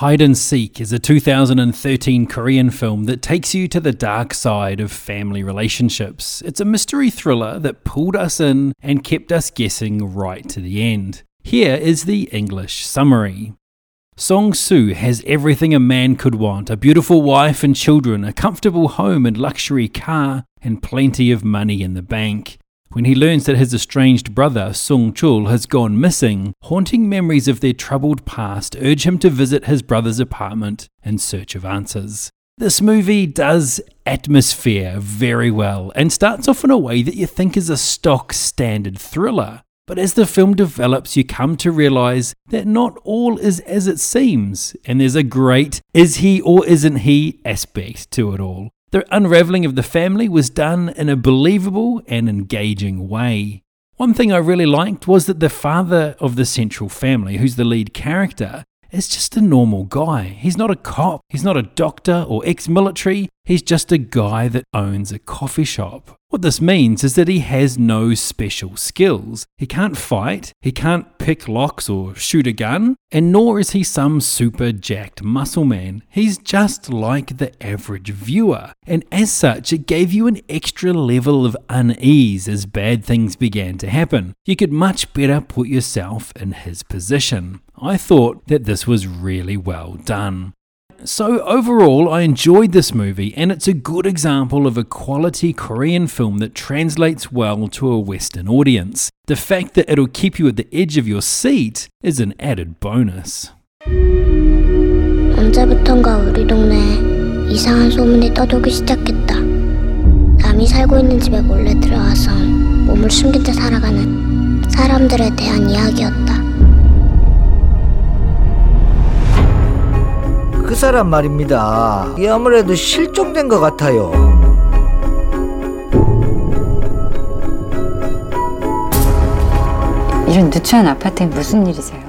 Hide and Seek is a 2013 Korean film that takes you to the dark side of family relationships. It's a mystery thriller that pulled us in and kept us guessing right to the end. Here is the English summary. Sung Soo has everything a man could want a beautiful wife and children, a comfortable home and luxury car, and plenty of money in the bank. When he learns that his estranged brother, Sung Chul, has gone missing, haunting memories of their troubled past urge him to visit his brother's apartment in search of answers. This movie does atmosphere very well and starts off in a way that you think is a stock standard thriller. But as the film develops, you come to realize that not all is as it seems, and there's a great is he or isn't he aspect to it all. The unraveling of the family was done in a believable and engaging way. One thing I really liked was that the father of the central family, who's the lead character, is just a normal guy. He's not a cop, he's not a doctor or ex military, he's just a guy that owns a coffee shop. What this means is that he has no special skills. He can't fight, he can't pick locks or shoot a gun, and nor is he some super jacked muscle man. He's just like the average viewer. And as such, it gave you an extra level of unease as bad things began to happen. You could much better put yourself in his position. I thought that this was really well done. So, overall, I enjoyed this movie, and it's a good example of a quality Korean film that translates well to a Western audience. The fact that it'll keep you at the edge of your seat is an added bonus. 언제부턴가 우리 동네에 이상한 소문이 떠돌기 시작했다. 남이 살고 있는 집에 몰래 들어와서 몸을 숨긴 채 살아가는 사람들에 대한 이야기였다. 사람 말입니다. 이 아무래도 실종된 것 같아요. 이런 누추한 아파트에 무슨 일이세요?